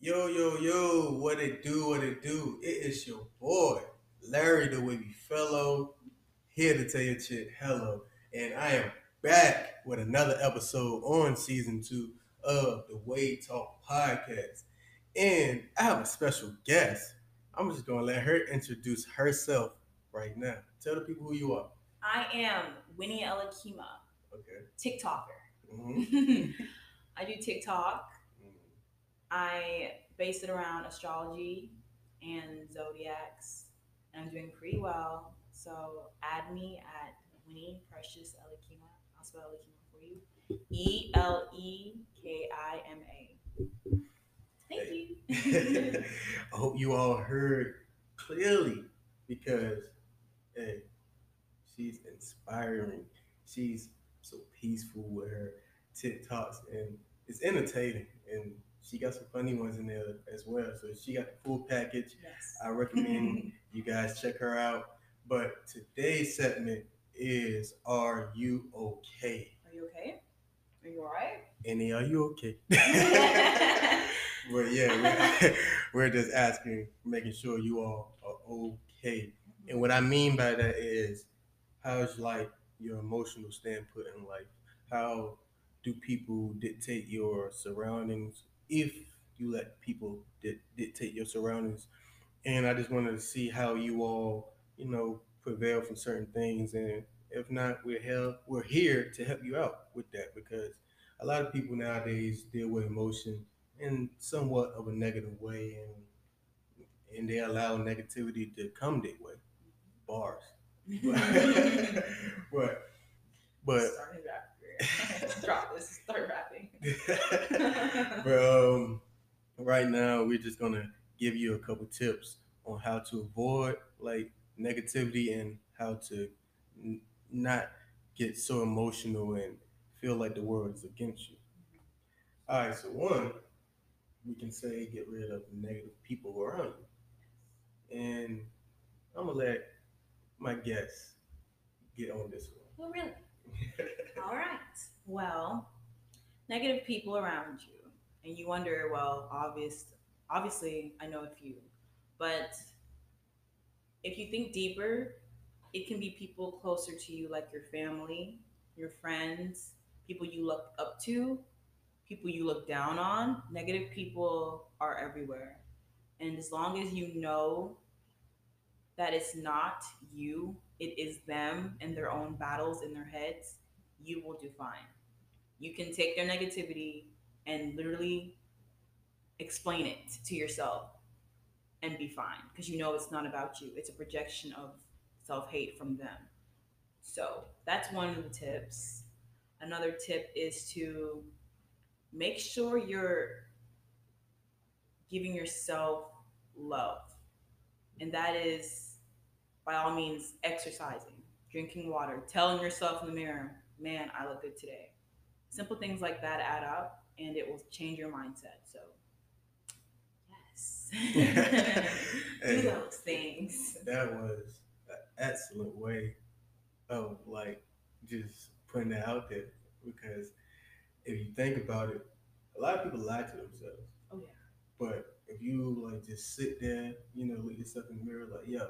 Yo, yo, yo, what it do, what it do? It is your boy, Larry the Wavy Fellow, here to tell you shit hello. And I am back with another episode on season two of the Way Talk podcast. And I have a special guest. I'm just gonna let her introduce herself right now. Tell the people who you are. I am Winnie Elekima, Okay. TikToker. Mhm. I do TikTok. I base it around astrology and zodiacs, and I'm doing pretty well. So add me at Winnie Precious Elekima. I'll spell Elekima for you. E L E K I M A. Thank you. I hope you all heard clearly because hey, she's inspiring. She's so peaceful with her TikToks and it's entertaining and she got some funny ones in there as well. So she got the full package. yes. I recommend you guys check her out. But today's segment is Are You Okay? Are you okay? Are you alright? Annie, are you okay? But yeah, we're, we're just asking, making sure you all are okay. And what I mean by that is, how's like your emotional standpoint in life? How do people dictate your surroundings if you let people di- dictate your surroundings? And I just wanted to see how you all, you know, prevail from certain things. And if not, we're here, we're here to help you out with that because a lot of people nowadays deal with emotion in somewhat of a negative way and and they allow negativity to come their way. Bars. but but. Drop this. Start. but um right now we're just gonna give you a couple tips on how to avoid like negativity and how to n- not get so emotional and feel like the world is against you. All right, so one, we can say get rid of negative people around you. And I'm gonna let my guests get on this one. Well, really? All right. Well, negative people around you, and you wonder, well, obvious, obviously, I know a few, but if you think deeper, it can be people closer to you, like your family, your friends, people you look up to, people you look down on. Negative people are everywhere, and as long as you know that it's not you, it is them and their own battles in their heads, you will do fine. You can take their negativity and literally explain it to yourself and be fine because you know it's not about you. It's a projection of self hate from them. So that's one of the tips. Another tip is to make sure you're giving yourself love. And that is, by all means, exercising, drinking water, telling yourself in the mirror, man, I look good today. Simple things like that add up and it will change your mindset. So, yes. Do those things. that was an excellent way of like just putting that out there because if you think about it, a lot of people lie to themselves. Oh, yeah. But if you like just sit there, you know, look yourself in the mirror, like, yo,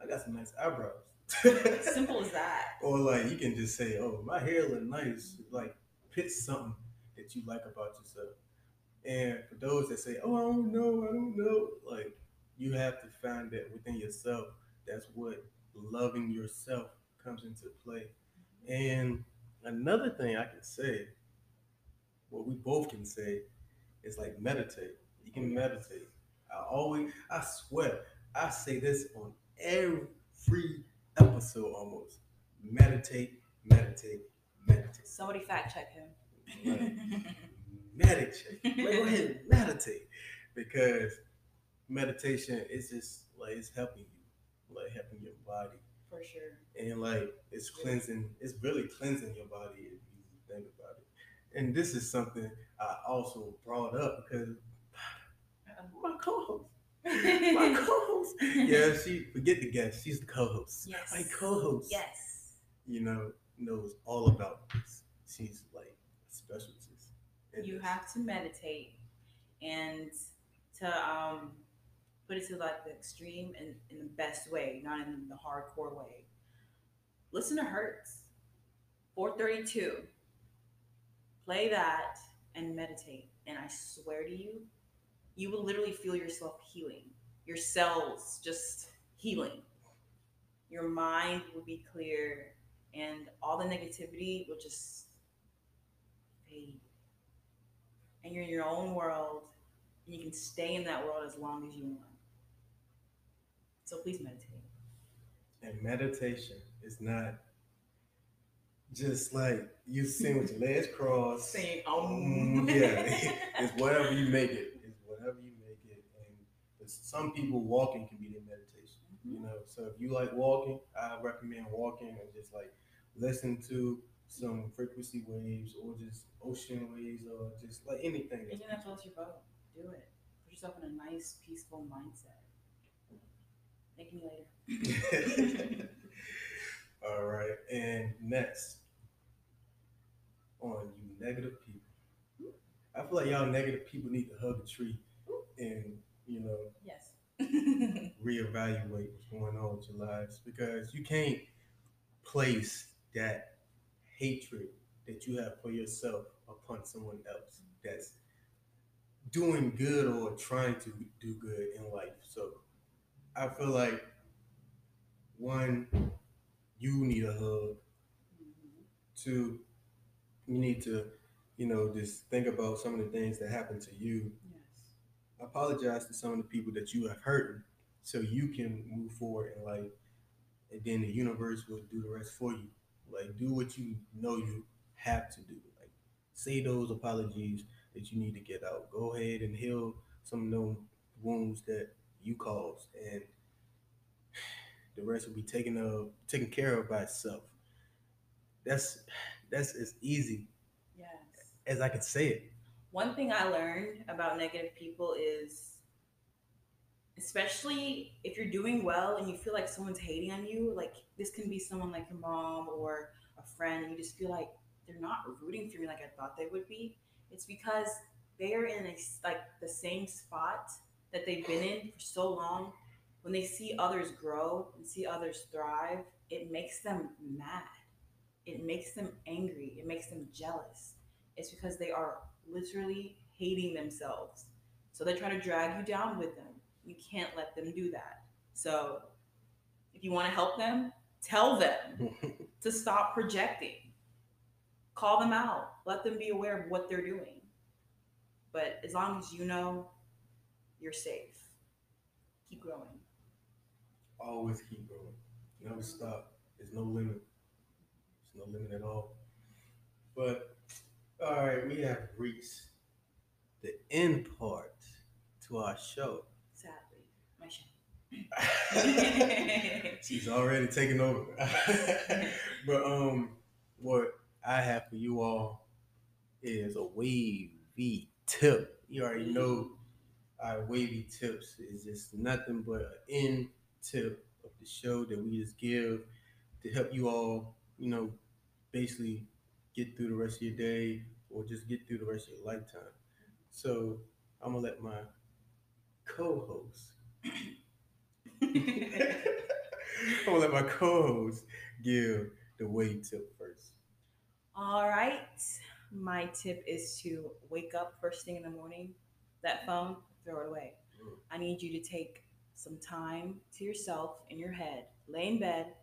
I got some nice eyebrows. Simple as that. Or like you can just say, "Oh, my hair look nice." Like pick something that you like about yourself. And for those that say, "Oh, I don't know, I don't know," like you have to find that within yourself. That's what loving yourself comes into play. And another thing I can say, what we both can say, is like meditate. You can oh, meditate. I always, I swear, I say this on every episode almost. Meditate, meditate, meditate. Somebody fact check him. Meditate. Like, go ahead, meditate. Because meditation is just like it's helping you, like helping your body. For sure. And like it's cleansing, it's really cleansing your body if you think about it. And this is something I also brought up because my co-host, my co-host, yeah, she forget the guest, she's the co-host. Yes. My co-host, Yes. you know, knows all about this. She's like specialist. You this. have to meditate. and to um, put it to like the extreme and in the best way, not in the hardcore way. Listen to Hertz, 432. Play that and meditate. And I swear to you, you will literally feel yourself healing, your cells just healing. Your mind will be clear, and all the negativity will just fade. And you're in your own world, and you can stay in that world as long as you want. So please meditate. And meditation is not just like you sitting with your legs crossed. Saying, oh, mm, yeah, it's whatever you make it. It's whatever you make it. It's- some people walking can be their meditation. You mm-hmm. know, so if you like walking, I recommend walking and just like listen to some frequency waves or just ocean waves or just like anything. And you don't have to let your boat. Do it. Put yourself in a nice, peaceful mindset. Thank me later. All right, and next on you negative people. I feel like y'all negative people need to hug a tree and you know Yes. reevaluate what's going on with your lives because you can't place that hatred that you have for yourself upon someone else that's doing good or trying to do good in life. So I feel like one, you need a hug. Two, you need to, you know, just think about some of the things that happened to you yes. Apologize to some of the people that you have hurt so you can move forward in life and then the universe will do the rest for you. Like do what you know you have to do. Like say those apologies that you need to get out. Go ahead and heal some of those wounds that you caused and the rest will be taken of taken care of by itself. That's that's as easy Yes. as i can say it One thing I learned about negative people is, especially if you're doing well and you feel like someone's hating on you, like this can be someone like your mom or a friend, and you just feel like they're not rooting for me like I thought they would be. It's because they are in a, like the same spot that they've been in for so long. When they see others grow and see others thrive, it makes them mad. It makes them angry. It makes them jealous. It's because they are literally hating themselves. So they try to drag you down with them. You can't let them do that. So if you want to help them, tell them to stop projecting. Call them out. Let them be aware of what they're doing. But as long as you know, you're safe. Keep growing. always keep going. Never stop. There's no limit. There's no limit at all. But all right, we have reached the end part to our show. Sadly, my show. She's already taken over. but um, what I have for you all is a wavy tip. You already know our wavy tips is just nothing but an end tip of the show that we just give to help you all, you know, basically get through the rest of your day or just get through the rest of your lifetime. So I'm gonna let my co-host I'm gonna let my co-host give the way tip first. All right. My tip is to wake up first thing in the morning. That phone, throw it away. Mm. I need you to take some time to yourself in your head, lay in bed,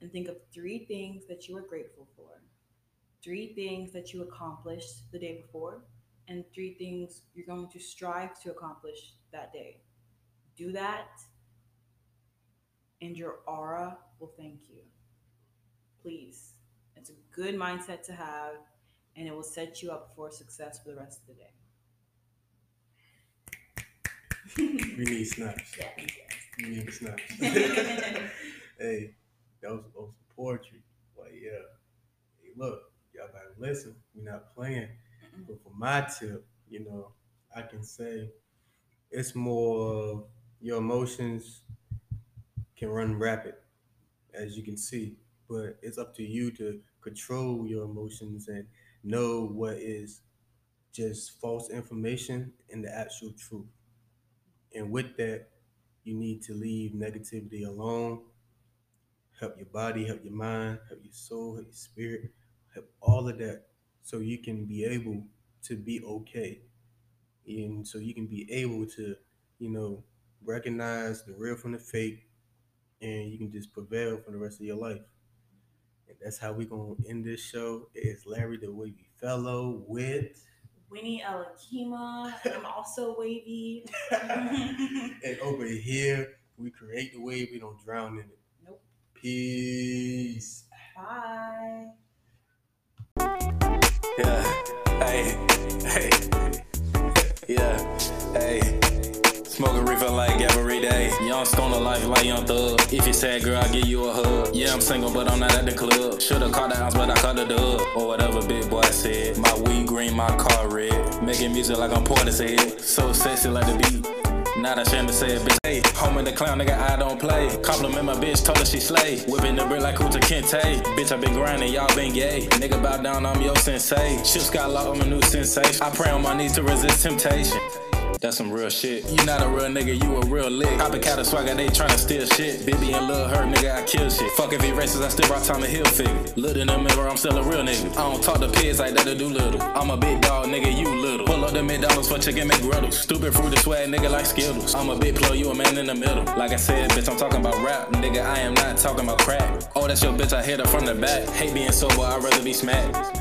and think of three things that you are grateful for, three things that you accomplished the day before, and three things you're going to strive to accomplish that day. Do that, and your aura will thank you. Please. It's a good mindset to have, and it will set you up for success for the rest of the day. We need snaps. yes, We need snaps. hey, that was, that was some poetry. Like, yeah. Hey, look, y'all better listen. We're not playing. But for my tip, you know, I can say it's more your emotions can run rapid, as you can see, but it's up to you to control your emotions and know what is just false information and the actual truth. And with that, you need to leave negativity alone. Help your body, help your mind, help your soul, help your spirit, help all of that so you can be able to be okay. And so you can be able to, you know, recognize the real from the fake and you can just prevail for the rest of your life. And that's how we're gonna end this show. It's Larry the Wavy Fellow with Winnie Elekima. I'm also wavy. and over here, we create the wave, we don't drown in it. Nope. Peace. Bye. Yeah. Hey. Hey. Yeah. Hey. Smoking reefer like every day. Young stoner life like young thug. If you sad girl, I'll give you a hug. Yeah, I'm single, but I'm not at the club. Should've caught the ounce, but I caught the dub. Or whatever big boy said. My weed green, my car red. Making music like I'm Portishead. So sexy like the beat. Not ashamed to say it, bitch. Hey, home in the clown, nigga, I don't play. Compliment my bitch, told her she slay. Whipping the brick like Kunta Kinte. Bitch, I been grinding, y'all been gay. Nigga, bow down, I'm your sensei. got Skylock, I'm a new sensation. I pray on my knees to resist temptation. That's some real shit. You not a real nigga, you a real lick. Copycat of swagger, they tryna steal shit. Baby and lil' her, nigga, I kill shit. Fuck if he racist, I still brought Tommy Hilfiger. Little in the mirror, I'm still a real nigga. I don't talk to pigs like that to do little. I'm a big dog, nigga, you little. Pull up the McDonald's for chicken McGriddles. Stupid fruity swag, nigga, like Skittles. I'm a big plug, you a man in the middle. Like I said, bitch, I'm talking about rap. Nigga, I am not talking about crack. Oh, that's your bitch, I hit her from the back. Hate being sober, I'd rather be smacked.